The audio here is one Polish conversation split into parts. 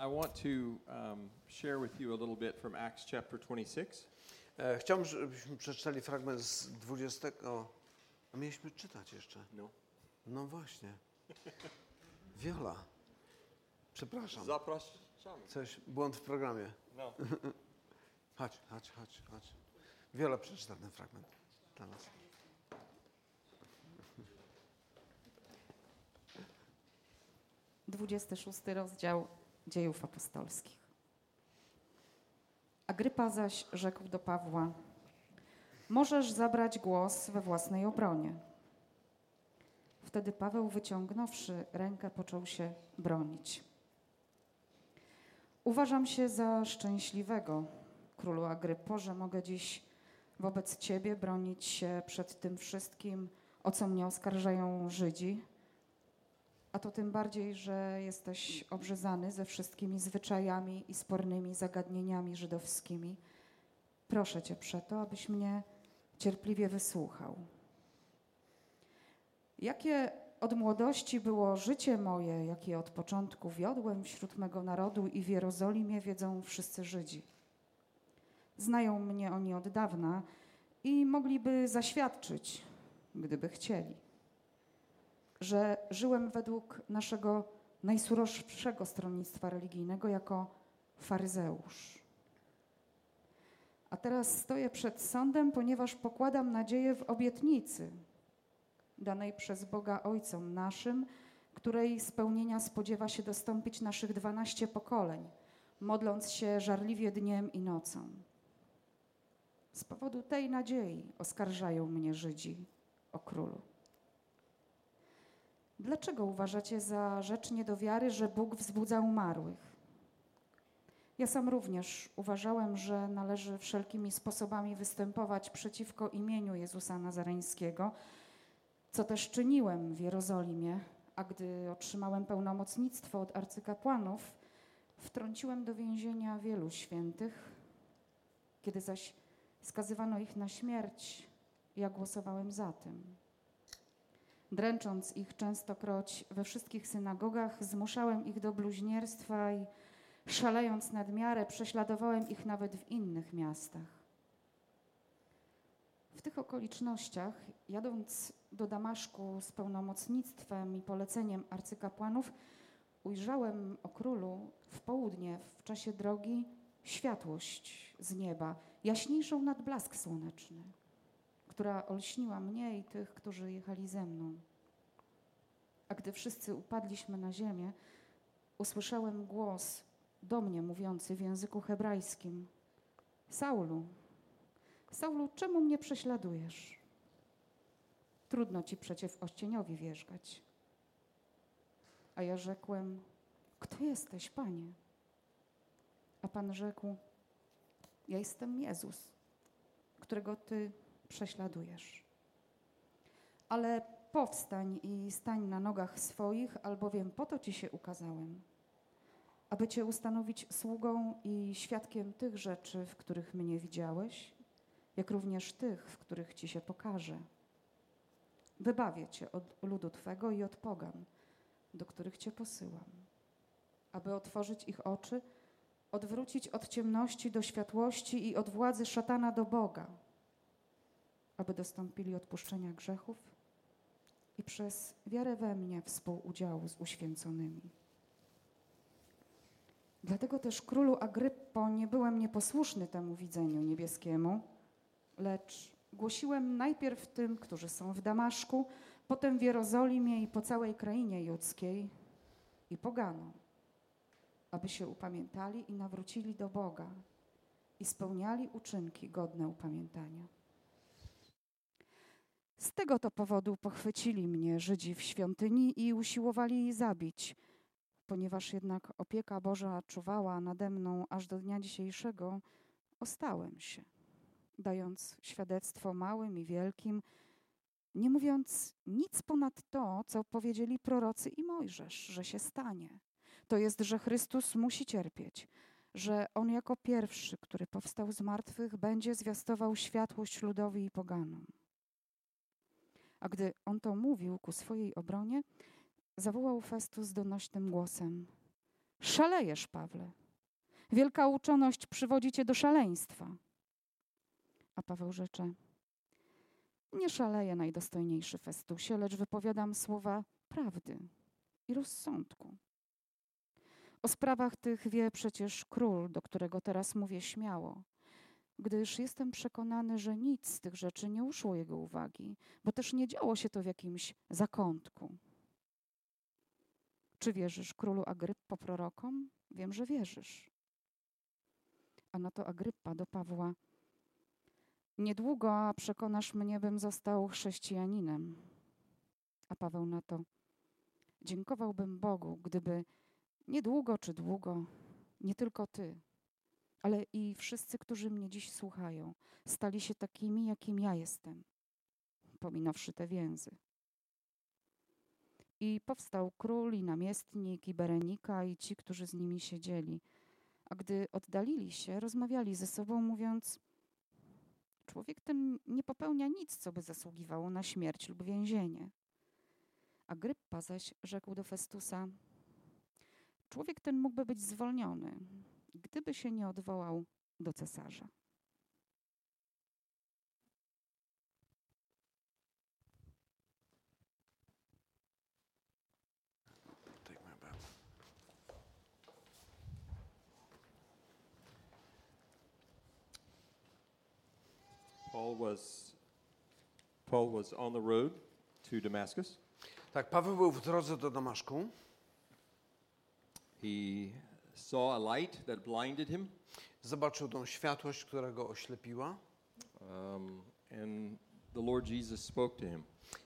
I want to um, share with you a little bit from Acts chapter 26. E, Chciałbym, żebyśmy przeczytali fragment z 20. A mieliśmy czytać jeszcze. No. No właśnie. Wiola. Przepraszam. Zapraszamy. Coś, błąd w programie. No. Chodź, chodź, chodź, chodź. Wiola przeczyta ten fragment dla nas. Dwudziesty szósty rozdział dziejów apostolskich. Agrypa zaś rzekł do Pawła: Możesz zabrać głos we własnej obronie. Wtedy Paweł, wyciągnąwszy rękę, począł się bronić. Uważam się za szczęśliwego, królu Agrypo, że mogę dziś wobec Ciebie bronić się przed tym wszystkim, o co mnie oskarżają Żydzi, a to tym bardziej, że jesteś obrzezany ze wszystkimi zwyczajami i spornymi zagadnieniami żydowskimi. Proszę Cię przeto, abyś mnie cierpliwie wysłuchał. Jakie od młodości było życie moje, jakie od początku wiodłem wśród mego narodu i w Jerozolimie, wiedzą wszyscy Żydzi. Znają mnie oni od dawna i mogliby zaświadczyć, gdyby chcieli że żyłem według naszego najsurowszego stronnictwa religijnego jako faryzeusz. A teraz stoję przed sądem, ponieważ pokładam nadzieję w obietnicy danej przez Boga Ojcom naszym, której spełnienia spodziewa się dostąpić naszych dwanaście pokoleń, modląc się żarliwie dniem i nocą. Z powodu tej nadziei oskarżają mnie Żydzi o królu. Dlaczego uważacie za rzecz nie do wiary, że Bóg wzbudza umarłych? Ja sam również uważałem, że należy wszelkimi sposobami występować przeciwko imieniu Jezusa Nazareńskiego, co też czyniłem w Jerozolimie, a gdy otrzymałem pełnomocnictwo od arcykapłanów, wtrąciłem do więzienia wielu świętych. Kiedy zaś skazywano ich na śmierć, ja głosowałem za tym dręcząc ich częstokroć we wszystkich synagogach, zmuszałem ich do bluźnierstwa i szalejąc nad miarę, prześladowałem ich nawet w innych miastach. W tych okolicznościach, jadąc do Damaszku z pełnomocnictwem i poleceniem arcykapłanów, ujrzałem o królu w południe, w czasie drogi, światłość z nieba, jaśniejszą nad blask słoneczny która olśniła mnie i tych, którzy jechali ze mną. A gdy wszyscy upadliśmy na ziemię, usłyszałem głos do mnie mówiący w języku hebrajskim: Saulu, Saulu, czemu mnie prześladujesz? Trudno ci przeciw ościeniowi wierzgać. A ja rzekłem: Kto jesteś, panie? A pan rzekł: Ja jestem Jezus, którego ty prześladujesz. Ale powstań i stań na nogach swoich, albowiem po to ci się ukazałem, aby cię ustanowić sługą i świadkiem tych rzeczy, w których mnie widziałeś, jak również tych, w których ci się pokażę. Wybawię cię od ludu twego i od pogan, do których cię posyłam, aby otworzyć ich oczy, odwrócić od ciemności do światłości i od władzy szatana do Boga aby dostąpili odpuszczenia grzechów i przez wiarę we mnie współudziału z uświęconymi. Dlatego też królu Agryppo nie byłem nieposłuszny temu widzeniu niebieskiemu, lecz głosiłem najpierw tym, którzy są w Damaszku, potem w Jerozolimie i po całej krainie judzkiej i poganom, aby się upamiętali i nawrócili do Boga i spełniali uczynki godne upamiętania. Z tego to powodu pochwycili mnie Żydzi w świątyni i usiłowali zabić. Ponieważ jednak opieka Boża czuwała nade mną aż do dnia dzisiejszego, ostałem się, dając świadectwo małym i wielkim, nie mówiąc nic ponad to, co powiedzieli prorocy i Mojżesz, że się stanie. To jest, że Chrystus musi cierpieć, że On jako pierwszy, który powstał z martwych, będzie zwiastował światłość ludowi i poganom. A gdy on to mówił ku swojej obronie, zawołał Festus donośnym głosem: Szalejesz, Pawle. Wielka uczoność przywodzi cię do szaleństwa. A Paweł rzecze: Nie szaleję, najdostojniejszy Festusie, lecz wypowiadam słowa prawdy i rozsądku. O sprawach tych wie przecież król, do którego teraz mówię śmiało, gdyż jestem przekonany, że nic z tych rzeczy nie uszło jego uwagi, bo też nie działo się to w jakimś zakątku. Czy wierzysz królu Agryppo prorokom? Wiem, że wierzysz. A na to Agryppa do Pawła: Niedługo przekonasz mnie, bym został chrześcijaninem. A Paweł na to: Dziękowałbym Bogu, gdyby niedługo czy długo, nie tylko ty, ale i wszyscy, którzy mnie dziś słuchają, stali się takimi, jakim ja jestem, pominąwszy te więzy. I powstał król i namiestnik i Berenika i ci, którzy z nimi siedzieli. A gdy oddalili się, rozmawiali ze sobą, mówiąc: Człowiek ten nie popełnia nic, co by zasługiwało na śmierć lub więzienie. Agryppa zaś rzekł do Festusa: Człowiek ten mógłby być zwolniony, gdyby się nie odwołał do cesarza. Paul was, Paul was on the road to Damascus. Tak, Paweł był w drodze do Damaszku. He saw a light that blinded him, Zobaczył tą światłość, która go oślepiła. um, and the Lord Jesus spoke to him.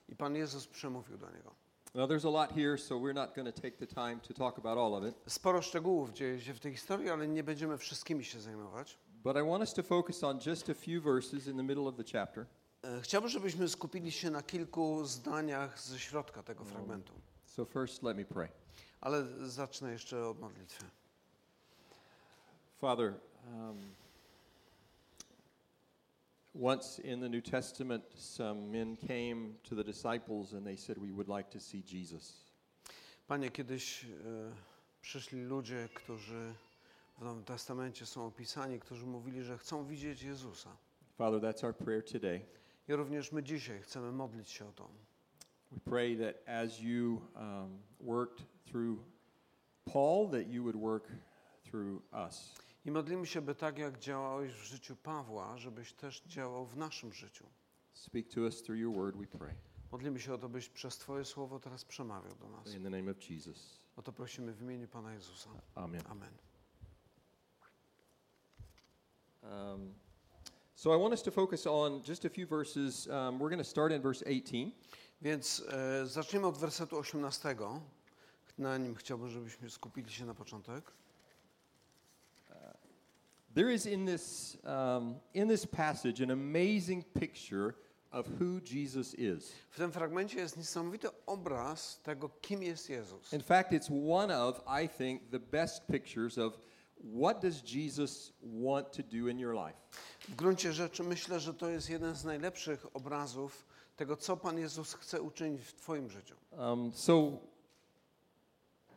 I Pan Jezus przemówił do niego. Now, there's a lot here, so we're not going to take the time to talk about all of it. Sporo szczegółów dzieje się w tej historii, ale nie będziemy wszystkimi się zajmować. But I want us to focus on just a few verses in the middle of the chapter. E, Chciałbym, żebyśmy skupili się na kilku zdaniach ze środka tego fragmentu. So, first, let me pray. Ale zacznę jeszcze od modlitwy. Father, um, once in the New Testament, some men came to the disciples and they said, We would like to see Jesus. Panie, kiedyś e, przyszli ludzie, którzy w Nowym Testamencie są opisani, którzy mówili, że chcą widzieć Jezusa. Father, that's our prayer today. I również my dzisiaj chcemy modlić się o to. We pray that as you um, worked through Paul, that you would work through us. I modlimy się, by tak jak działałeś w życiu Pawła, żebyś też działał w naszym życiu. Speak to us through your word, we pray. Modlimy się o to, byś przez Twoje słowo teraz przemawiał do nas. In the name of Jesus. O to prosimy w imieniu Pana Jezusa. Amen. Amen. Um, so I want us to focus on just a few verses. Um, we're going to start in verse 18. Więc e, zaczniemy od wersetu 18. Na nim chciałbym, żebyśmy skupili się na początek. There is in this, um, in this passage an amazing picture of who Jesus is. W tym fragmencie jest niesamowity obraz tego, kim jest Jezus. In fact, it's one of, I think, the best pictures of what does Jesus want to do in your life. W gruncie rzeczy myślę, że to jest jeden z najlepszych obrazów tego, co Pan Jezus chce uczynić w Twoim życiu. Um, so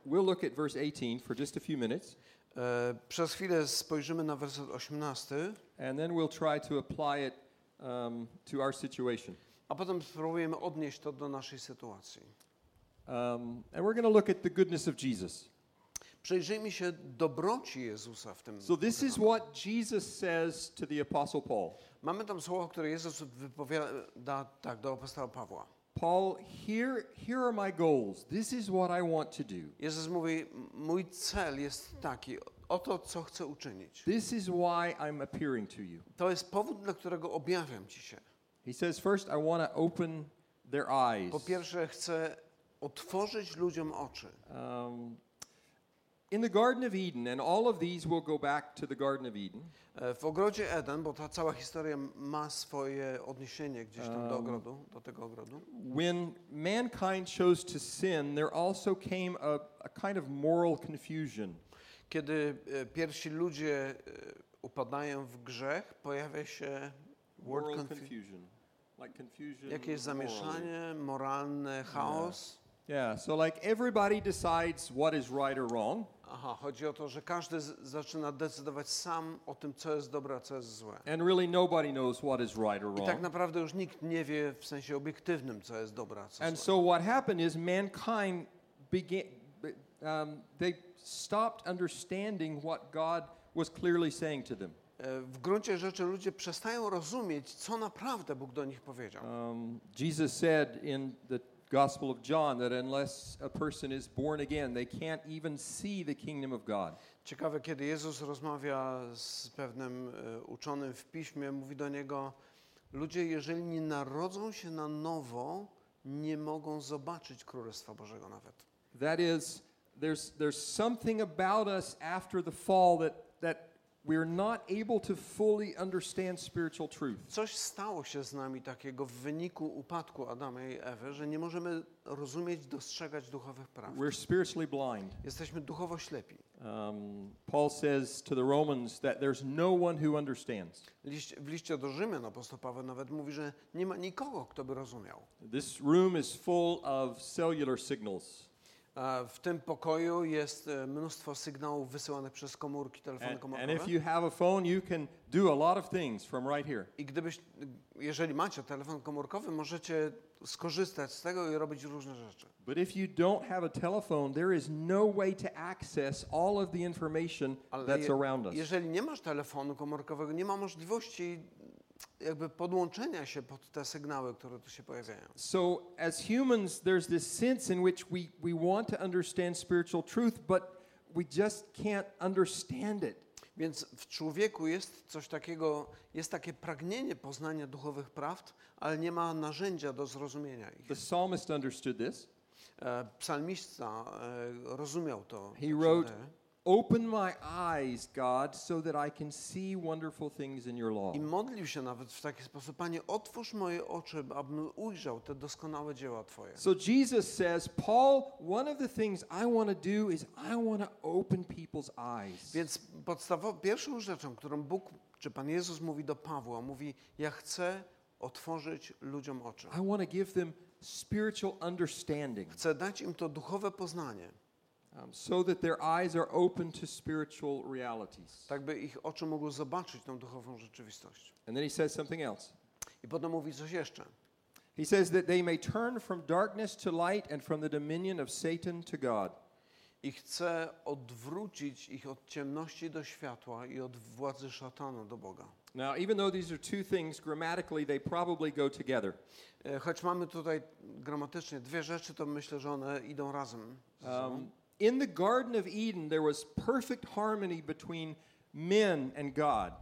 we'll look at verse 18 for just a few minutes, przez chwilę spojrzymy na werset 18, and then we'll try to apply it um, to our situation. a potem spróbujemy odnieść to do naszej sytuacji. Um, and we're going to look at the goodness of Jesus. Przyjrzyjmy się dobroci Jezusa w tym. So this is what Jesus says to the Apostle Paul. Mamy tam słowo, które Jezus wypowiada tak do apostoła Pawła. Paul, here, here are my goals. This is what I want to do. Jezus mówi, mój cel jest taki, oto co chcę uczynić. This is why I'm appearing to you. To jest powód, dla którego objawiam Ci się. He says, first, I want to open their eyes. Po pierwsze, chcę otworzyć ludziom oczy. Um, in the Garden of Eden, and all of these will go back to the Garden of Eden. E, W ogrodzie Eden, bo ta cała historia ma swoje odniesienie gdzieś tam do Um, ogrodu, do tego ogrodu. When mankind chose to sin, there also came a, a kind of moral confusion. Kiedy e, pierwsi ludzie e, upadają w grzech, pojawia się word confusion. Like confusion. jakieś zamieszanie, moralne, chaos. Yeah, so like everybody decides what is right or wrong. Aha, chodzi o to, że każdy zaczyna decydować sam o tym, co jest dobre, a co jest złe. And really, nobody knows what is right or I tak wrong. naprawdę już nikt nie wie w sensie obiektywnym, co jest dobre, a co And złe. so, what happened is mankind began, um, they stopped understanding what God was clearly saying to them. E, W gruncie rzeczy ludzie przestają rozumieć, co naprawdę Bóg do nich powiedział. Um, Jesus said in the Gospel of John that unless a person is born again, they can't even see the kingdom of God. Ciekawe, kiedy Jezus rozmawia z pewnym e, uczonym w piśmie, mówi do niego: Ludzie, jeżeli nie narodzą się na nowo, nie mogą zobaczyć Królestwa Bożego nawet. That is, there's, there's something about us after the fall that, that we're not able to fully understand spiritual truth. Coś stało się z nami takiego w wyniku upadku Adama i Ewy, że nie możemy rozumieć, dostrzegać duchowych praw. We're spiritually blind. Jesteśmy duchowo ślepi. Um, Paul says to the Romans that there's no one who understands. Liść, w liście do Rzymian apostoł Paweł nawet mówi, że nie ma nikogo, kto by rozumiał. This room is full of cellular signals. W tym pokoju jest e, mnóstwo sygnałów wysyłanych przez komórki, telefony And, and komórkowe. if you have a phone, you can do a lot of things from right here. I gdybyś, jeżeli macie telefon komórkowy, możecie skorzystać z tego i robić różne rzeczy. But if you don't have a telephone, there is no way to access all of the information Ale that's je- around us. jeżeli nie masz telefonu komórkowego, nie ma możliwości jakby podłączenia się pod te sygnały, które tu się pojawiają. So, as humans, there's this sense in which we, we want to understand spiritual truth, but we just can't understand it. Więc w człowieku jest coś takiego, jest takie pragnienie poznania duchowych prawd, ale nie ma narzędzia do zrozumienia ich. The psalmist understood this. E, Psalmista e, rozumiał to. He wrote. Open my eyes, God, so that I can see wonderful things in your law. I modlił się nawet w taki sposób, Panie, otwórz moje oczy, abym ujrzał te doskonałe dzieła Twoje. So Jesus says, Paul, one of the things I want to do is I want to open people's eyes. Więc podstawową, pierwszą rzeczą, którą Bóg, czy Pan Jezus mówi do Pawła, mówi, ja chcę otworzyć ludziom oczy. I want to give them spiritual understanding Chcę dać im to duchowe poznanie, um, so that their eyes are open to spiritual realities. tak by ich oczy mogły zobaczyć tą duchową rzeczywistość. And then he says something else. I potem mówi coś jeszcze. He says that they may turn from darkness to light and from the dominion of Satan to God. I chce odwrócić ich od ciemności do światła i od władzy szatana do Boga. Now, even though these are two things, grammatically, they probably go together. E, Choć mamy tutaj gramatycznie dwie rzeczy, to myślę, że one idą razem. Um, in the Garden of Eden, there was perfect harmony between men and God.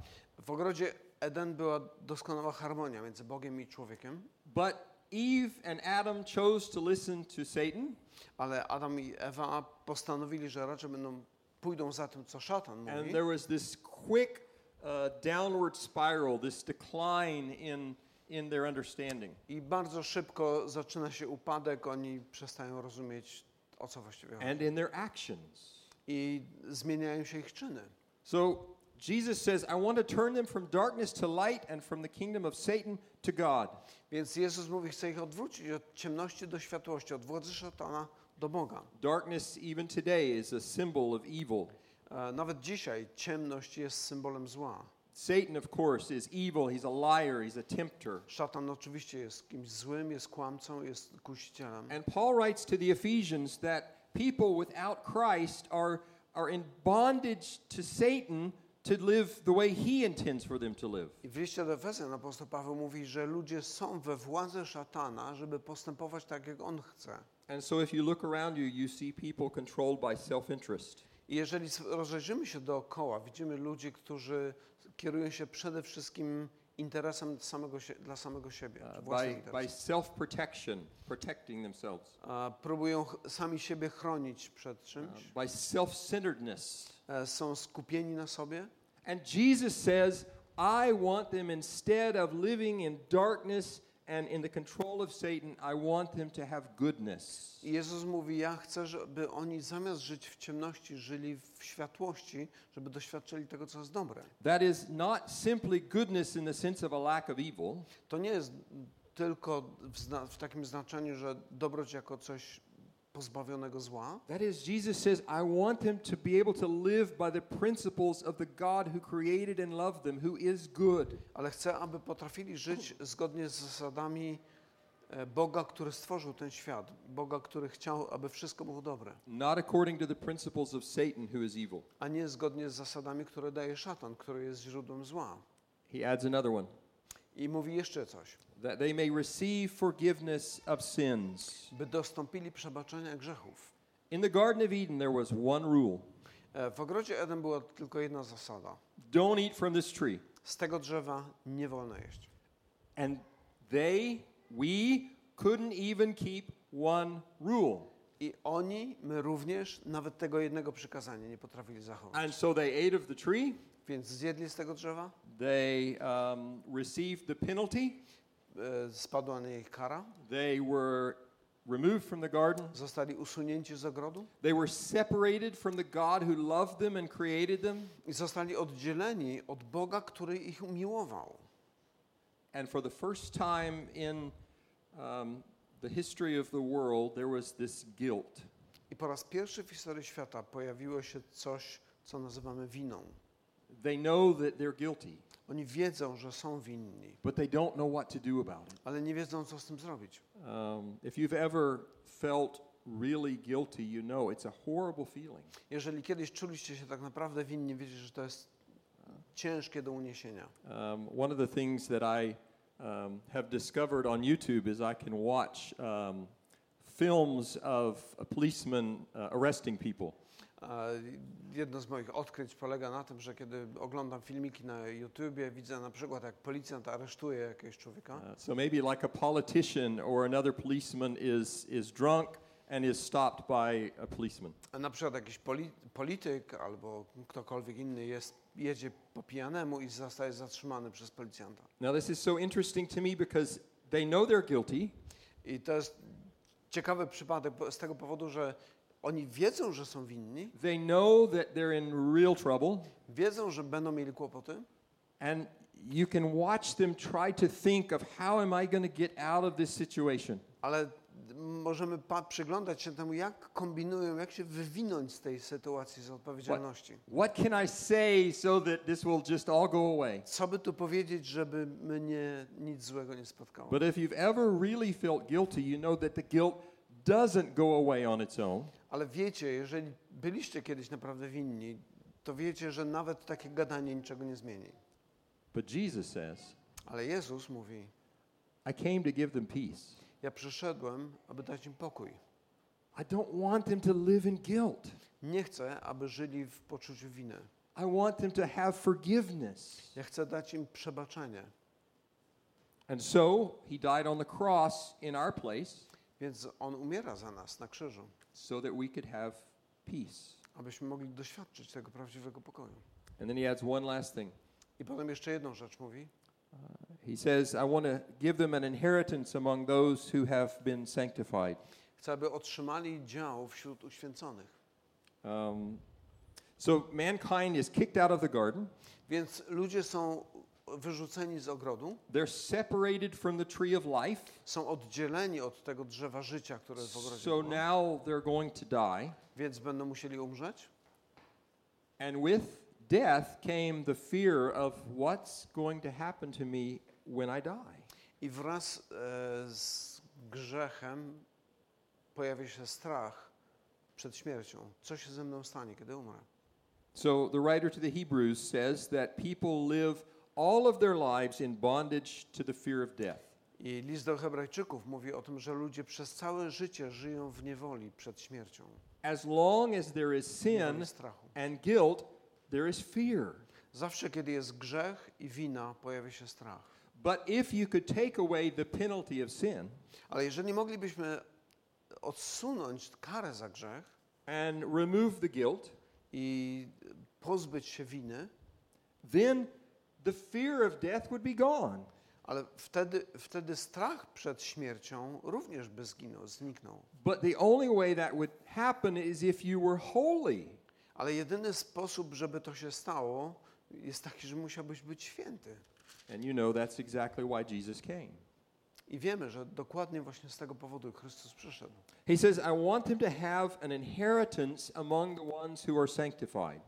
W ogrodzie Eden była doskonała harmonia między Bogiem i człowiekiem, But Eve and Adam chose to listen to Satan, ale Adam i Ewa postanowili, że raczej będą, pójdą za tym, co szatan and mówi. there was this quick uh, downward spiral, this decline in, in their understanding. I bardzo szybko zaczyna się upadek, oni przestają rozumieć, o co właściwie chodzi. and in their actions. I zmieniają się ich czyny. So Jesus says, I want to turn them from darkness to light and from the kingdom of Satan to God. Więc Jezus mówi, chce ich odwrócić od ciemności do światłości, od władzy szatana do Boga. Darkness, even today, is a symbol of evil. E, Nawet dzisiaj ciemność jest symbolem zła. Satan, of course, is evil. He's a liar, he's a tempter. Szatan oczywiście jest kimś złym, jest kłamcą, jest kusicielem. And Paul writes to the Ephesians that people without Christ are, are in bondage to Satan to live the way he intends for them to live. I w liście do Efezjan apostoł Paweł mówi, że ludzie są we władzy szatana, żeby postępować tak, jak on chce. And so if you look around you, you see people controlled by self interest. I jeżeli rozejrzymy się dookoła, widzimy ludzi, którzy kierują się przede wszystkim interesem samego się, dla samego siebie, Uh, by, by interesem. self protection, protecting themselves, A próbują sami siebie chronić przed uh, czymś, by self centeredness. e, są skupieni na sobie. And Jesus says, I want them instead of living in darkness and in the control of Satan, I want them to have goodness. Jezus mówi, ja chcę, żeby oni zamiast żyć w ciemności, żyli w światłości, żeby doświadczyli tego, co jest dobre. That is not simply goodness in the sense of a lack of evil, To nie jest tylko w, w takim znaczeniu, że dobroć jako coś pozbawionego zła. That is, Jesus says, I want them to be able to live by the principles of the God who created and loved them, who is good. ale chcę, aby potrafili żyć zgodnie z zasadami e, Boga, który stworzył ten świat, Boga, który chciał, aby wszystko było dobre, Not according to the principles of Satan, who is evil. a nie zgodnie z zasadami, które daje szatan, który jest źródłem zła. He adds another one I mówi jeszcze coś, that they may receive forgiveness of sins. by dostąpili przebaczenia grzechów. In the Garden of Eden, there was one rule E, W ogrodzie Eden była tylko jedna zasada. don't eat from this tree. Z tego drzewa nie wolno jeść. And they, we, couldn't even keep one rule. I oni, my również, nawet tego jednego przykazania nie potrafili zachować. And so they ate of the tree, Więc zjedli z tego drzewa, they um, received the penalty, spadła na nich kara, they were removed from the garden, zostali usunięci z ogrodu they were separated from the God who loved them and created them. i zostali oddzieleni od Boga, który ich umiłował. And for the first time in um, the history of the world, there was this guilt. I po raz pierwszy w historii świata pojawiło się coś, co nazywamy winą. They know that they're guilty, Oni wiedzą, że są winni, but they don't know what to do about it. ale nie wiedzą, co z tym zrobić. Um, if you've ever felt really guilty, you know it's a horrible feeling. Jeżeli kiedyś czuliście się tak naprawdę winni, wiecie, że to jest ciężkie do uniesienia. Um, one of the things that I um, have discovered on YouTube is I can watch um, films of a policeman uh, arresting people. Jedno z moich odkryć polega na tym, że kiedy oglądam filmiki na YouTubie, widzę na przykład, jak policjant aresztuje jakiegoś człowieka. Uh, so maybe like a politician or another policeman is, is drunk and is stopped by a policeman. A na przykład jakiś poli polityk albo ktokolwiek inny jest, jedzie po pijanemu i zostaje zatrzymany przez policjanta. Now, this is so interesting to me because they know they're guilty, I to jest ciekawy przypadek z tego powodu, że oni wiedzą, że są winni, they know that they're in real trouble, wiedzą, że będą mieli kłopoty and you can watch them try to think of how am I going to get out of this situation. ale możemy przyglądać się temu, jak kombinują, jak się wywinąć z tej sytuacji z odpowiedzialności. What can I say so that this will just all go away? Co by tu powiedzieć, żeby mnie nic złego nie spotkało? But if you've ever really felt guilty, you know that the guilt doesn't go away on its own. Ale wiecie, jeżeli byliście kiedyś naprawdę winni, to wiecie, że nawet takie gadanie niczego nie zmieni. But Jesus says, Ale Jezus mówi: I came to give them peace. Ja przyszedłem, aby dać im pokój. I don't want them to live in guilt. Nie chcę, aby żyli w poczuciu winy. I want them to have forgiveness. Ja chcę dać im przebaczenie. And so he died on the cross in our place Więc On umiera za nas na krzyżu, so that we could have peace. abyśmy mogli doświadczyć tego prawdziwego pokoju. And then he adds one last thing. I potem jeszcze jedną rzecz mówi. He says, I want to give them an inheritance among those who have been sanctified. Chcę, aby otrzymali dział wśród uświęconych. Um, so mankind is kicked out of the garden. Więc ludzie są wyrzuceni z ogrodu, They're separated from the tree of life. są oddzieleni od tego drzewa życia, które jest w ogrodzie. So było, now they're going to die. Więc będą musieli umrzeć. And with death came the fear of what's going to happen to me when I die. I wraz e, z grzechem pojawia się strach przed śmiercią. Co się ze mną stanie, kiedy umrę? So the writer to the Hebrews says that people live all of their lives in bondage to the fear of death. I list do Hebrajczyków mówi o tym, że ludzie przez całe życie żyją w niewoli przed śmiercią. As long as there is sin and guilt, there is fear. Zawsze, kiedy jest grzech i wina, pojawia się strach. But if you could take away the penalty of sin Ale jeżeli moglibyśmy odsunąć karę za grzech and remove the guilt, i pozbyć się winy, then the fear of death would be gone. ale wtedy, wtedy strach przed śmiercią również by zginął, zniknął. But the only way that would happen is if you were holy. Ale jedyny sposób, żeby to się stało, jest taki, że musiałbyś być święty. And you know that's exactly why Jesus came. I wiemy, że dokładnie właśnie z tego powodu Chrystus przyszedł. He says, I want them to have an inheritance among the ones who are sanctified.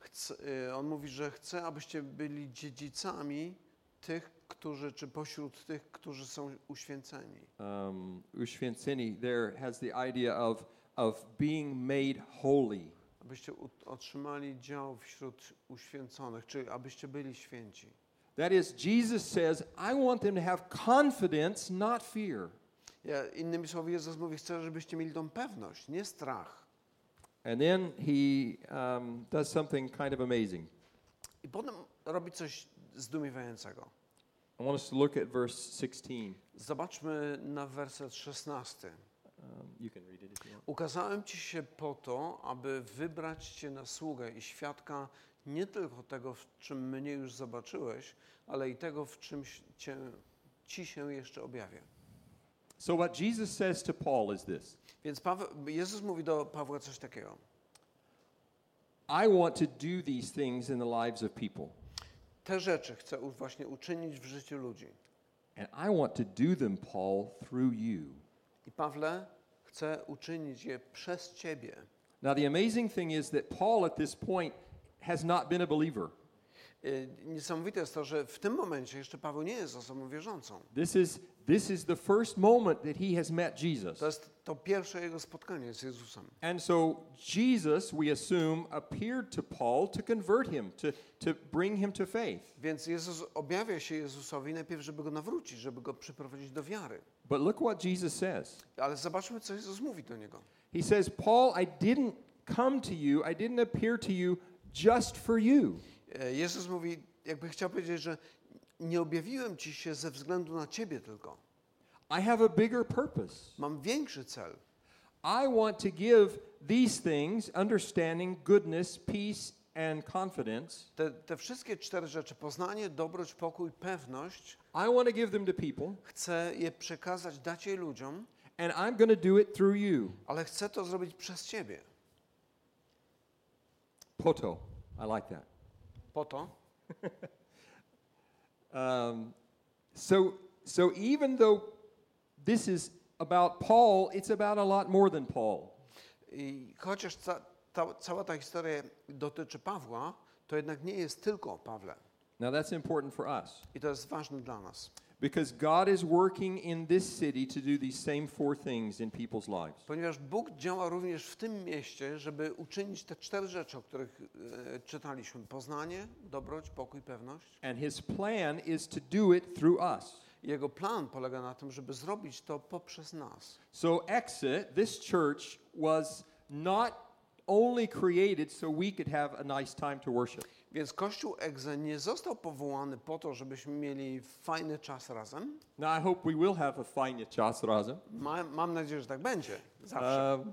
Chce, y, on mówi, że chce, abyście byli dziedzicami tych, którzy, czy pośród tych, którzy są uświęceni. Um, uświęceni there has the idea of, of being made holy. Abyście otrzymali dział wśród uświęconych, czy abyście byli święci. That is, Jesus says, I want them to have confidence, not fear. Ja, innymi słowy, Jezus mówi, chcę, żebyście mieli tą pewność, nie strach. And then he um, does something kind of amazing. I potem robi coś zdumiewającego. I want us to look at verse 16. Zobaczmy na werset 16. Um, you can read it if you want. Ukazałem Ci się po to, aby wybrać Cię na sługę i świadka nie tylko tego, w czym mnie już zobaczyłeś, ale i tego, w czym cię, Ci się jeszcze objawię. So, what Jesus says to Paul is this Więc Paweł, Jezus mówi do Pawła coś takiego. I want to do these things in the lives of people, Te rzeczy chcę właśnie uczynić w życiu ludzi. and I want to do them, Paul, through you. I Pawle, chcę uczynić je przez Ciebie. Now, the amazing thing is that Paul at this point has not been a believer. Y, Niesamowite jest to, że w tym momencie jeszcze Paweł nie jest osobą wierzącą. This is, this is the first moment that he has met Jesus. To jest to pierwsze jego spotkanie z Jezusem. And so Jesus, we assume, appeared to Paul to convert him, to, to bring him to faith. Więc Jezus objawia się Jezusowi najpierw, żeby go nawrócić, żeby go przyprowadzić do wiary. But look what Jesus says. Ale zobaczmy, co Jezus mówi do niego. He says, Paul, I didn't come to you, I didn't appear to you just for you. E, Jezus mówi, jakby chciał powiedzieć, że nie objawiłem ci się ze względu na ciebie tylko. I have a bigger purpose. Mam większy cel. I want to give these things understanding, goodness, peace, and confidence. Te, te wszystkie cztery rzeczy, poznanie, dobroć, pokój, pewność, I want to give them to people, chcę je przekazać, dać je ludziom, and I'm going to do it through you. ale chcę to zrobić przez ciebie. Poto. I like that. Po to, Um, so, so even though this is about Paul, it's about a lot more than Paul. I chociaż ca, ta, cała ta historia dotyczy Pawła, to jednak nie jest tylko o Pawle. Now that's important for us I to jest ważne dla nas. Because God is working in this city to do these same four things in people's lives. Ponieważ Bóg działa również w tym mieście, żeby uczynić te cztery rzeczy, o których e, czytaliśmy. Poznanie, dobroć, pokój, pewność. And his plan is to do it through us. Jego plan polega na tym, żeby zrobić to poprzez nas. So Exit, this church was not only created so we could have a nice time to worship. Więc Kościół Egze nie został powołany po to, żebyśmy mieli fajny czas razem. Now I hope we will have a fine czas razem. Ma, mam nadzieję, że tak będzie. Zawsze. Um,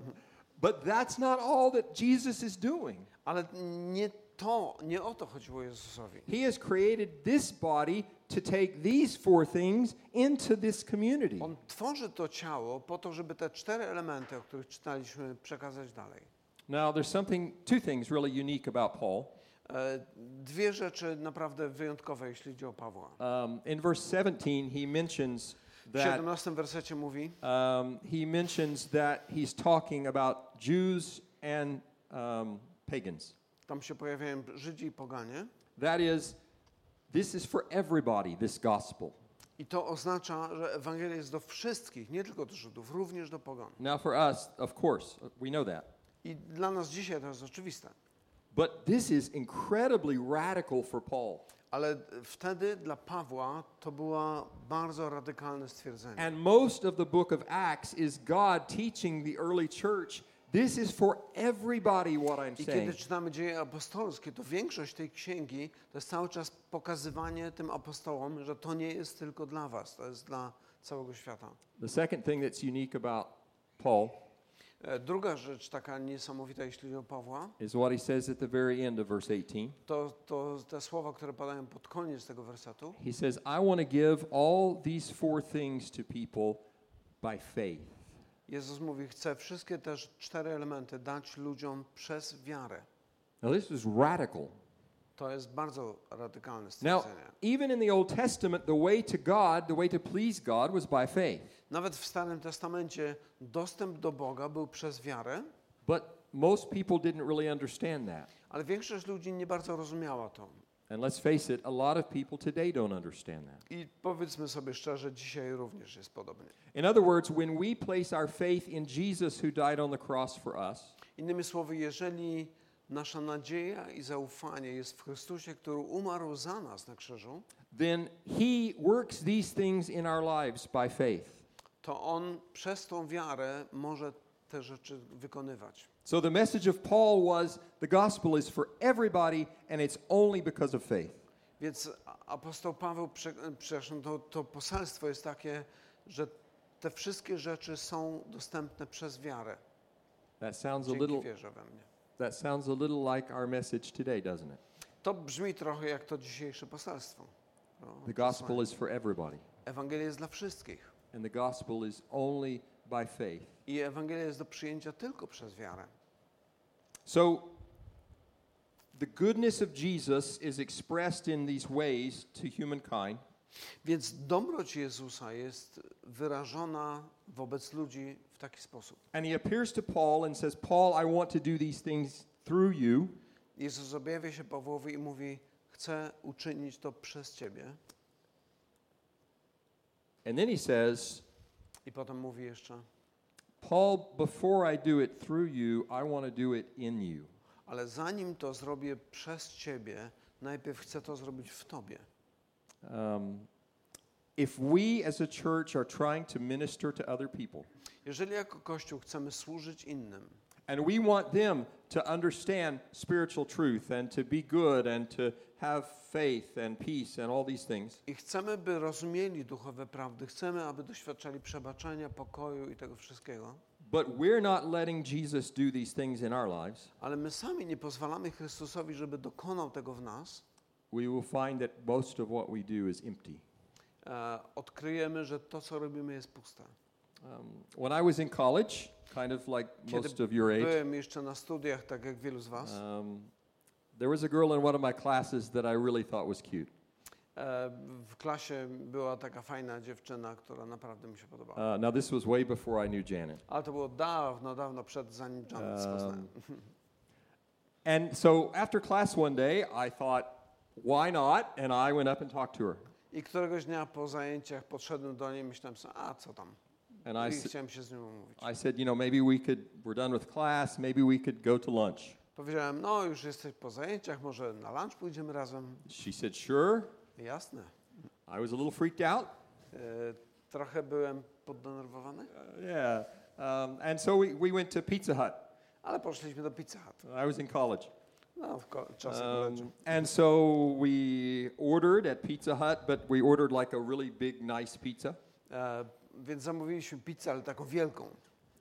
but that's not all that Jesus is doing. Ale nie to, nie o to chodziło Jezusowi. He has created this body to take these four things into this community. On tworzy to ciało po to, żeby te cztery elementy, o których czytaliśmy, przekazać dalej. Now, there's something, two things really unique about Paul. E, Dwie rzeczy naprawdę wyjątkowe, jeśli chodzi o Pawła. Um, in verse 17, he mentions W that 17 wersecie mówi, um, he mentions that he's talking about Jews and um, pagans. tam się pojawiają Żydzi i poganie. That is, this is for everybody. This gospel. I to oznacza, że Ewangelia jest do wszystkich, nie tylko do Żydów, również do pogan. Now, for us, of course, we know that. I dla nas dzisiaj to jest oczywiste. But this is incredibly radical for Paul. Ale wtedy dla Pawła to było bardzo radykalne stwierdzenie. And most of the book of Acts is God teaching the early church this is for everybody what I'm I kiedy saying. czytamy dzieje apostolskie, to większość tej księgi to jest cały czas pokazywanie tym apostołom, że to nie jest tylko dla was, to jest dla całego świata. The second thing that's unique about Paul Druga rzecz taka niesamowita, jeśli chodzi o Pawła, is what he says at the very end of verse 18. to, to te słowa, które padają pod koniec tego wersetu. He says, I want to give all these four things to people by faith. Jezus mówi, chcę wszystkie te cztery elementy dać ludziom przez wiarę. Now, this is radical. To jest bardzo radykalne Now, stwierdzenie. even in the Old Testament, the way to God, the way to please God was by faith. Nawet w Starym Testamencie dostęp do Boga był przez wiarę, But most people didn't really understand that. ale większość ludzi nie bardzo rozumiała to. And let's face it, a lot of people today don't understand that. I powiedzmy sobie szczerze, dzisiaj również jest podobnie. In other words, when we place our faith in Jesus who died on the cross for us, Innymi słowy, jeżeli nasza nadzieja i zaufanie jest w Chrystusie, który umarł za nas na krzyżu, then He works these things in our lives by faith. to On przez tą wiarę może te rzeczy wykonywać. So the message of Paul was the gospel is for everybody, and it's only because of faith. Więc a- apostoł Paweł, prze- przepraszam, to, to poselstwo jest takie, że te wszystkie rzeczy są dostępne przez wiarę. That sounds a Dzięki little wierze we mnie. That sounds a little like our message today, doesn't it? To brzmi trochę jak to dzisiejsze poselstwo. No, The gospel is for everybody, Ewangelia jest dla wszystkich. and the gospel is only by faith. I Ewangelia jest do przyjęcia tylko przez wiarę. So the goodness of Jesus is expressed in these ways to humankind. Więc dobroć Jezusa jest wyrażona wobec ludzi w taki sposób. And he appears to Paul and says, Paul, I want to do these things through you. Jezus objawia się Pawłowi i mówi: Chcę uczynić to przez ciebie. And then he says, I potem mówi jeszcze: Paul, before I do it through you, I want to do it in you. Ale zanim to zrobię przez ciebie, najpierw chcę to zrobić w tobie. Um, if we as a church are trying to minister to other people, Jeżeli jako Kościół chcemy służyć innym and we want them to understand spiritual truth and to be good and to have faith and peace and all these things, i chcemy, by rozumieli duchowe prawdy, chcemy, aby doświadczali przebaczenia, pokoju i tego wszystkiego, but we're not letting Jesus do these things in our lives, ale my sami nie pozwalamy Chrystusowi, żeby dokonał tego w nas, we will find that most of what we do is empty. E, odkryjemy, że to, co robimy, jest puste. Um, when I was in college, kind of like Kiedy most of your age, byłem jeszcze na studiach, tak jak wielu z Was, um, there was a girl in one of my classes that I really thought was cute. e, w klasie była taka fajna dziewczyna, która naprawdę mi się podobała. Uh, now, this was way before I knew Janet. Ale to było dawno, dawno przed, zanim Janet poznałem. And so after class one day, I thought, why not? And I went up and talked to her. I któregoś dnia po zajęciach podszedłem do niej i myślałem sobie, a co tam? And I, I chciałem się z nią umówić. I said, you know, maybe we could, we're done with class, maybe we could go to lunch. Powiedziałem, no już jesteś po zajęciach, może na lunch pójdziemy razem. She said, sure. Jasne. I was a little freaked out. E, trochę byłem poddenerwowany, Uh, yeah. Um, and so we, we went to Pizza Hut. ale poszliśmy do Pizza Hut. I was in college. No, w ko- czasach Um, and so we ordered at Pizza Hut, but we ordered like a really big, nice pizza e, Więc zamówiliśmy pizzę, ale taką wielką.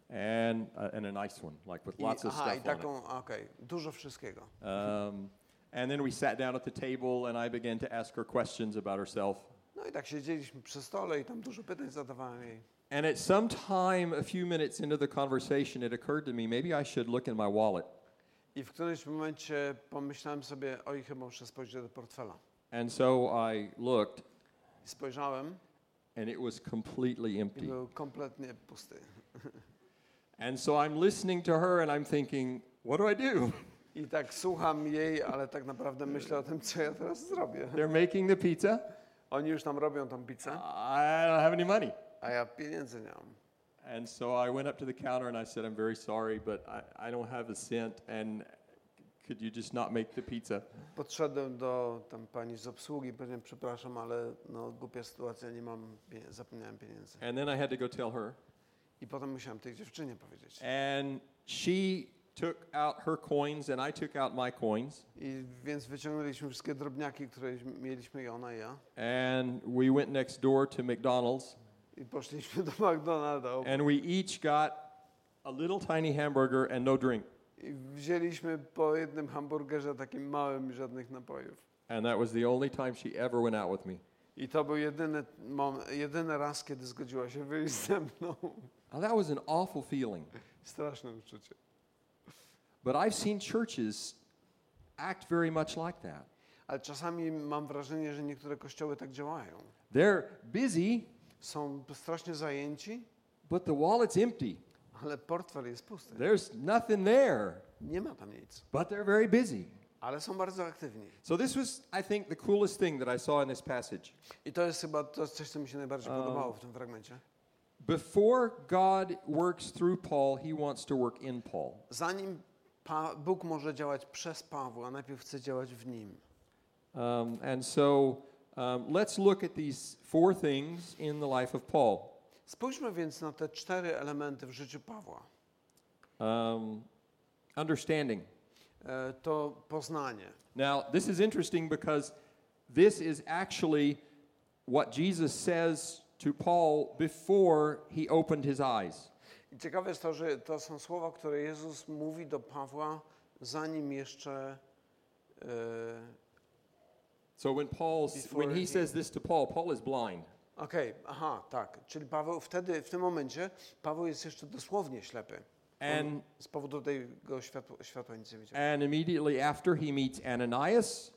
and, uh, and a nice one, like with I, lots of aha, i stuff on it. taką, dużo wszystkiego. Um, and then we sat down at the table, and I began to ask her questions about herself. No i tak siedzieliśmy przy stole i tam dużo pytań zadawałem jej. And at some time, a few minutes into the conversation, it occurred to me maybe I should look in my wallet. I w którymś momencie pomyślałem sobie, oj, chyba muszę spojrzeć do portfela. And so I looked, I spojrzałem and it was completely i empty. był kompletnie pusty. And so I'm listening to her, and I'm thinking, what do I do? I tak słucham jej, ale tak naprawdę myślę o tym, co ja teraz zrobię. They're making the pizza. Oni już tam robią tą pizzę, I don't have any money. a ja pieniędzy nie mam. And so I went up to the counter and I said, I'm very sorry, but I, I don't have a cent, and could you just not make the pizza? Podszedłem do tam pani z obsługi, powiedziałem, przepraszam, ale no głupia sytuacja, nie mam, zapomniałem pieniędzy. And then I had to go tell her. I potem musiałem tej dziewczynie powiedzieć. And she took out her coins, and I took out my coins, I więc wyciągnęliśmy wszystkie drobniaki, które mieliśmy i ona i ja. and we went next door to McDonald's, I poszliśmy do McDonalda and we each got a little tiny hamburger and no drink. i wzięliśmy po jednym hamburgerze takim małym i żadnych napojów. And that was the only time she ever went out with me. I to był jedyny, jedyny raz, kiedy zgodziła się wyjść ze mną. Now, that was an awful feeling. Straszne uczucie. But I've seen churches act very much like that. Ale czasami mam wrażenie, że niektóre kościoły tak działają. They're busy, Są strasznie zajęci, but the wallet's empty. ale portfel jest pusty. There's nothing there, Nie ma tam nic, but they're very busy. ale są bardzo aktywni. So this was, I think, the coolest thing that I saw in this passage. I to jest chyba to coś, co mi się najbardziej Um, podobało w tym fragmencie. Before God works through Paul, he wants to work in Paul. Zanim pa Bóg może działać przez Pawła, najpierw chce działać w nim. Um, and so um, let's look at these four things in the life of Paul. Spójrzmy więc na te cztery elementy w życiu Pawła. Um, understanding. E, to poznanie. Now, this is interesting because this is actually what Jesus says to Paul before he opened his eyes. I ciekawe jest to, że to są słowa, które Jezus mówi do Pawła, zanim jeszcze. E, So when Paul when he says this to Paul, Paul is blind. Okej, aha, tak. Czyli Paweł wtedy, w tym momencie, Paweł jest jeszcze dosłownie ślepy. And Z powodu tego światła, światła nic nie widział. and immediately after he meets Ananias,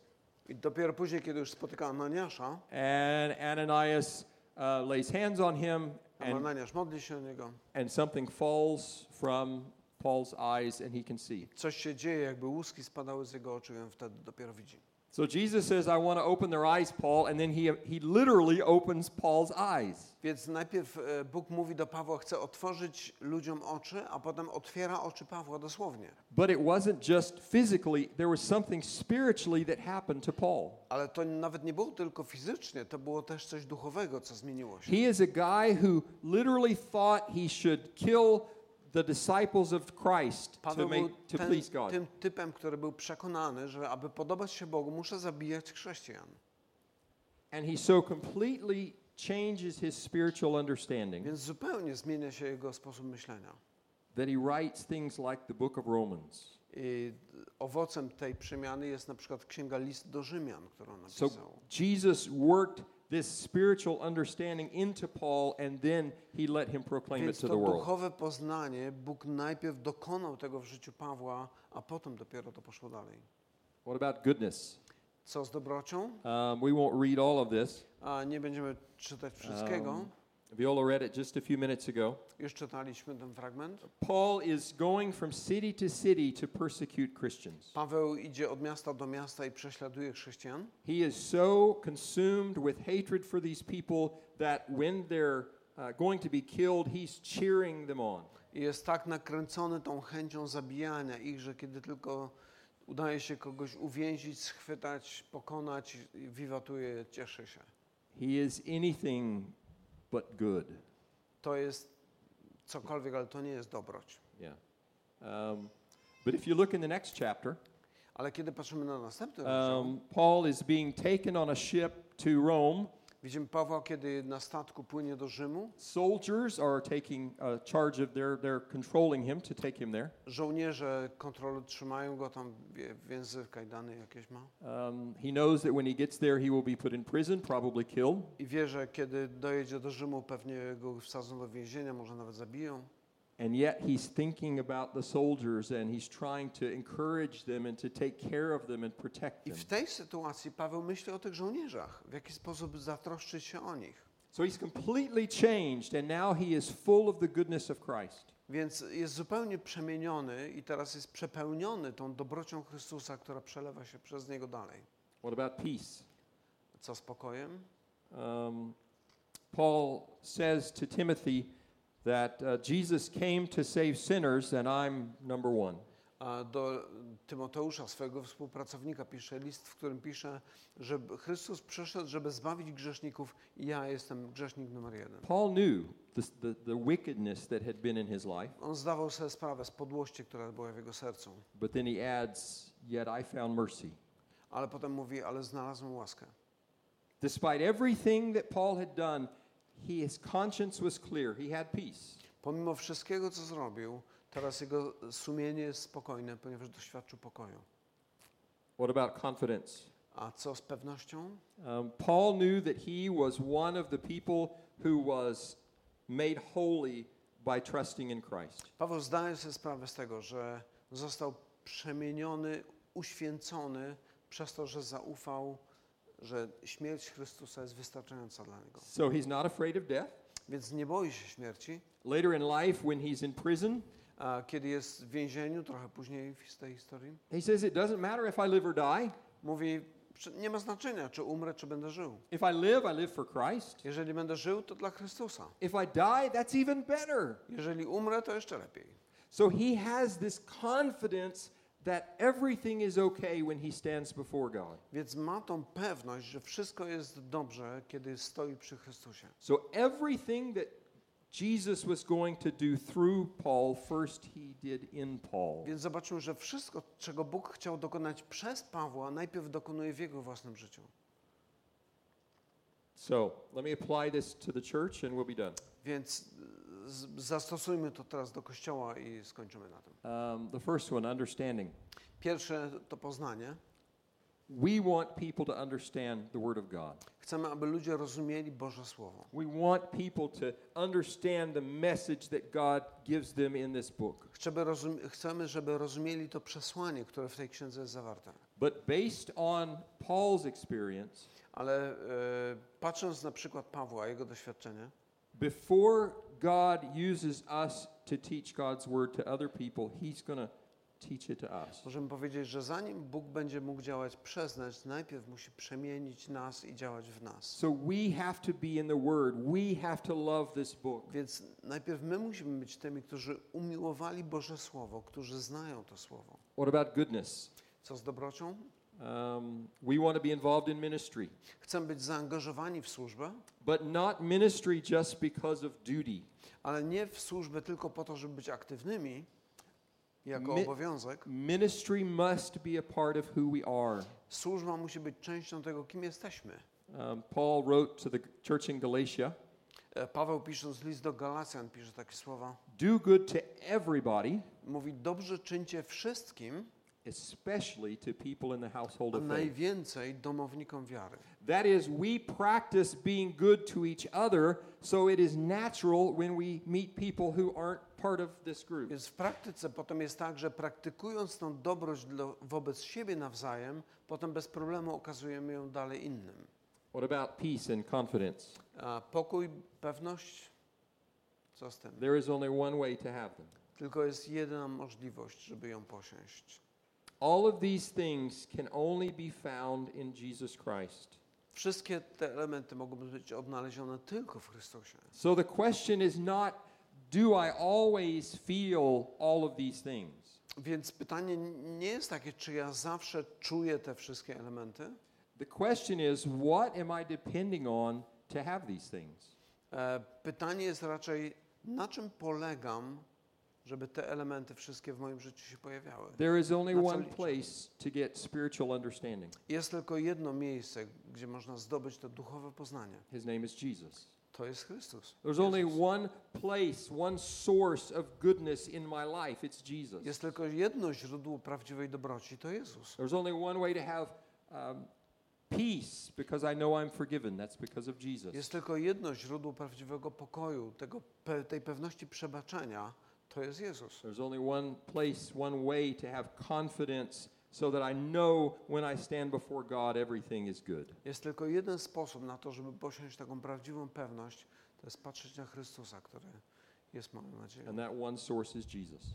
I dopiero później, kiedy już spotyka Ananiasza, and Ananias uh, lays hands on him and, Ananiasz modli się o niego, and something falls from Paul's eyes and he can see. coś się dzieje, jakby łuski spadały z jego oczu i on wtedy dopiero widzi. So Jesus says, I want to open their eyes, Paul, and then he, he literally opens Paul's eyes. Więc najpierw e, Bóg mówi do Pawła, chce otworzyć ludziom oczy, a potem otwiera oczy Pawła dosłownie. But it wasn't just physically, there was something spiritually that happened to Paul. Ale to nawet nie było tylko fizycznie, to było też coś duchowego, co zmieniło się. He is a guy who literally thought he should kill the disciples of Christ to, Paweł make, był to ten, please God. tym typem, który był przekonany, że aby podobać się Bogu, muszę zabijać chrześcijan. And he so completely changes his spiritual understanding Więc zupełnie zmienia się jego sposób myślenia. that he writes things like the book of Romans. I owocem tej przemiany jest na przykład księga List do Rzymian, którą So napisał. Jesus worked this spiritual understanding into Paul and then he let him proclaim it Więc to to the world. duchowe poznanie, Bóg najpierw dokonał tego w życiu Pawła, a potem dopiero to poszło dalej. What about goodness? Co z dobrocią? Um, we won't read all of this. A nie będziemy czytać wszystkiego. Um, Viola read it just a few minutes ago. Już czytaliśmy ten fragment. Paul is going from city to city to persecute Christians. Paweł idzie od miasta do miasta i prześladuje chrześcijan. He is so consumed with hatred for these people that when they're uh, going to be killed, he's cheering them on. Jest tak nakręcony tą chęcią zabijania ich, że kiedy tylko udaje się kogoś uwięzić, schwytać, pokonać, wiwatuje, cieszy się. He is anything but good. To jest cokolwiek, ale to nie jest dobroć. Yeah. Um, but if you look in the next chapter, Ale kiedy patrzymy na następny rozdział, um, Paul is being taken on a ship to Rome. Widzimy Pawła, kiedy na statku płynie do Rzymu. Soldiers are taking uh, charge of, they're, they're controlling him to take him there. Żołnierze kontrolę trzymają go tam, więzy, kajdany jakieś ma. Um, he knows that when he gets there, he will be put in prison, probably killed. I wie, że kiedy dojedzie do Rzymu, pewnie go wsadzą do więzienia, może nawet zabiją. And yet he's thinking about the soldiers and he's trying to encourage them and to take care of them and protect I them. w tej sytuacji Paweł myśli o tych żołnierzach, w jaki sposób zatroszczyć się o nich. So he's completely changed and now he is full of the goodness of Christ. Więc jest zupełnie przemieniony i teraz jest przepełniony tą dobrocią Chrystusa, która przelewa się przez niego dalej. What about peace? Co spokojem? Um, Paul says to Timothy that uh, Jesus came to save sinners and I'm number one. A do Tymoteusza, swojego współpracownika, pisze list, w którym pisze, że Chrystus przyszedł, żeby zbawić grzeszników i ja jestem grzesznik numer jeden. Paul knew the, the, the wickedness that had been in his life, On zdawał sobie sprawę z podłości, która była w jego sercu. but then he adds, Yet I found mercy. Ale potem mówi, ale znalazłem łaskę. Despite everything that Paul had done, his conscience was clear. He had peace. Pomimo wszystkiego, co zrobił, teraz jego sumienie jest spokojne, ponieważ doświadczył pokoju. What about confidence? A co z pewnością? Um, Paul knew that he was one of the people who was made holy by trusting in Christ. Paweł zdaje sobie sprawę z tego, że został przemieniony, uświęcony przez to, że zaufał, że śmierć Chrystusa jest wystarczająca dla niego. So he's not afraid of death. Więc nie boi się śmierci. Later in life, when he's in prison, A kiedy jest w więzieniu, trochę później w tej historii, he says, It doesn't matter if I live or die. mówi, nie ma znaczenia, czy umrę, czy będę żył. If I live, I live for Christ. Jeżeli będę żył, to dla Chrystusa. If I die, that's even better. Jeżeli umrę, to jeszcze lepiej. So he has this confidence that everything is okay when he stands before God. Więc ma tą pewność, że wszystko jest dobrze, kiedy stoi przy Chrystusie. So everything that Jesus was going to do through Paul, first he did in Paul. Więc zobaczymy, że wszystko, czego Bóg chciał dokonać przez Pawła, najpierw dokonuje w jego własnym życiu. So let me apply this to the church and we'll be done. Więc zastosujmy to teraz do Kościoła i skończymy na tym. Um, the first one, understanding. Pierwsze to poznanie. We want people to understand the Word of God. Chcemy, aby ludzie rozumieli Boże Słowo. We want people to understand the message that God gives them in this book. Chcemy, żeby rozumieli to przesłanie, które w tej księdze jest zawarte. But based on Paul's experience, Ale e, patrząc na przykład Pawła, jego doświadczenie, before God uses us to teach God's Word to other people, He's going to teach it to us. możemy powiedzieć, że zanim Bóg będzie mógł działać przez nas, najpierw musi przemienić nas i działać w nas. So we have to be in the Word. We have to love this book. Więc najpierw my musimy być tymi, którzy umiłowali Boże Słowo, którzy znają to Słowo. What about goodness? Co z dobrocią? Um, we want to be involved in ministry, Chcemy być zaangażowani w służbę, but not ministry just because of duty. ale nie w służbę tylko po to, żeby być aktywnymi, jako My- obowiązek. Ministry must be a part of who we are. Służba musi być częścią tego, kim jesteśmy. Um, Paul wrote to the church in Galatia E, Paweł pisząc list do Galacjan pisze takie słowa. do good to everybody, Mówi, dobrze czyńcie wszystkim, especially to people in the household a of faith. najwięcej domownikom wiary. That is, we practice being good to each other, so it is natural when we meet people who aren't part of this group. Więc w praktyce potem jest tak, że praktykując tą dobroć dla, wobec siebie nawzajem, potem bez problemu okazujemy ją dalej innym. What about peace and confidence? A pokój, pewność, co z tym? There is only one way to have them. Tylko jest jedna możliwość, żeby ją posiąść. All of these things can only be found in Jesus Christ. Wszystkie te elementy mogą być odnalezione tylko w Chrystusie. So the question is not, do I always feel all of these things? Więc pytanie nie jest takie, czy ja zawsze czuję te wszystkie elementy. The question is, what am I depending on to have these things? E, Pytanie jest raczej, na czym polegam, żeby te elementy wszystkie w moim życiu się pojawiały. There is only one liczę? place to get spiritual understanding. Jest tylko jedno miejsce, gdzie można zdobyć to duchowe poznanie. His name is Jesus. To jest Chrystus. There's only Jezus. one place, one source of goodness in my life. It's Jesus. Jest tylko jedno źródło prawdziwej dobroci, to Jezus. There's only one way to have um, peace because I know I'm forgiven. That's because of Jesus. Jest tylko jedno źródło prawdziwego pokoju, tego, tej pewności przebaczenia, to jest Jezus. There's only one place, one way to have confidence so that I know when I stand before God, everything is good. Jest tylko jeden sposób na to, żeby posiąść taką prawdziwą pewność, to jest patrzeć na Chrystusa, który jest moją nadzieją. And that one source is Jesus.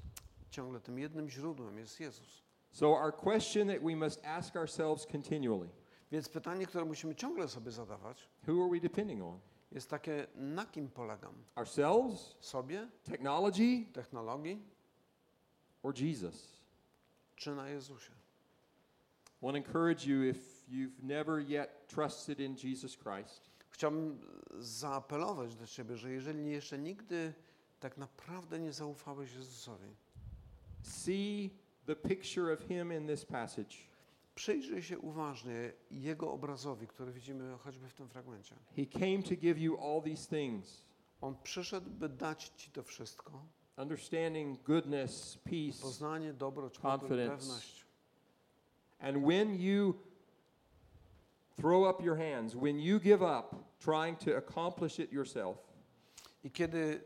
Ciągle tym jednym źródłem jest Jezus. So, our question that we must ask ourselves continually Więc pytanie, które musimy ciągle sobie zadawać, who are we depending on? Jest takie, na kim polegam? Ourselves, Sobie, technology, technologii, or Jesus? czy na Jezusie? I want to encourage you if you've never yet trusted in Jesus Christ, Chciałbym zaapelować do Ciebie, że jeżeli jeszcze nigdy tak naprawdę nie zaufałeś Jezusowi, see the picture of Him in this passage. Przyjrzyj się uważnie Jego obrazowi, który widzimy choćby w tym fragmencie. He came to give you all these things On przyszedł, by dać Ci to wszystko. understanding, goodness, peace. Poznanie, dobroć, Confidence. pewność. And when you throw up your hands, when you give up trying to accomplish it yourself, I kiedy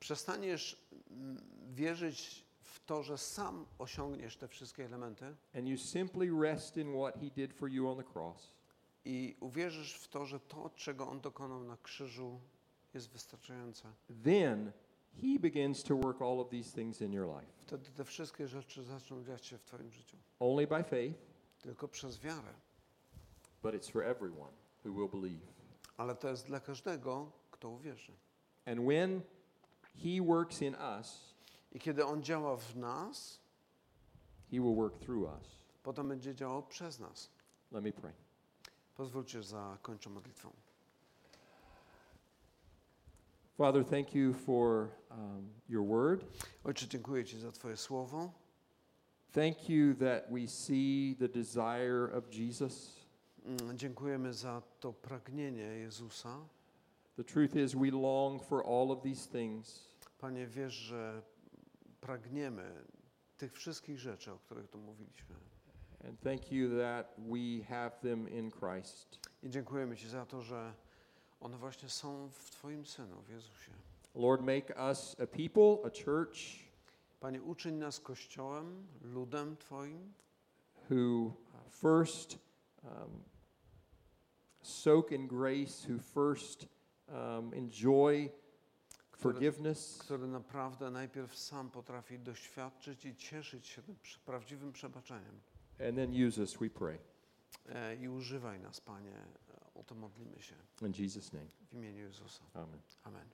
przestaniesz mm, wierzyć w to, że sam osiągniesz te wszystkie elementy and you simply rest in what He did for you on the cross, i uwierzysz w to, że to, czego On dokonał na krzyżu, jest wystarczające, then He begins to work all of these things in your life. wtedy te wszystkie rzeczy zaczną dziać się w Twoim życiu. Only by faith, Tylko przez wiarę. but it's for everyone who will believe. Ale to jest dla każdego, kto uwierzy. And when He works in us, I kiedy On działa w nas, He will work through us. potem będzie działał przez nas. Let me pray. Pozwólcie, zakończę modlitwą. Father, thank you for um, your word. Ojcze, dziękuję Ci za Twoje słowo. Thank you that we see the desire of Jesus. Mm, Dziękujemy za to pragnienie Jezusa. The truth is, we long for all of these things. Panie, wiesz, że pragniemy tych wszystkich rzeczy, o których tu mówiliśmy. And thank you that we have them in Christ. I dziękujemy Ci za to, że one właśnie są w Twoim Synu, w Jezusie. Lord, make us a people, a church Panie, uczyń nas Kościołem, ludem Twoim, who uh, first um, soak in grace, who first um, enjoy forgiveness, który naprawdę najpierw sam potrafi doświadczyć i cieszyć się tym prawdziwym przebaczeniem. and then use us, we pray. E, I używaj nas, Panie. E, O to modlimy się In Jesus' name, w imieniu Jezusa. amen. Amen.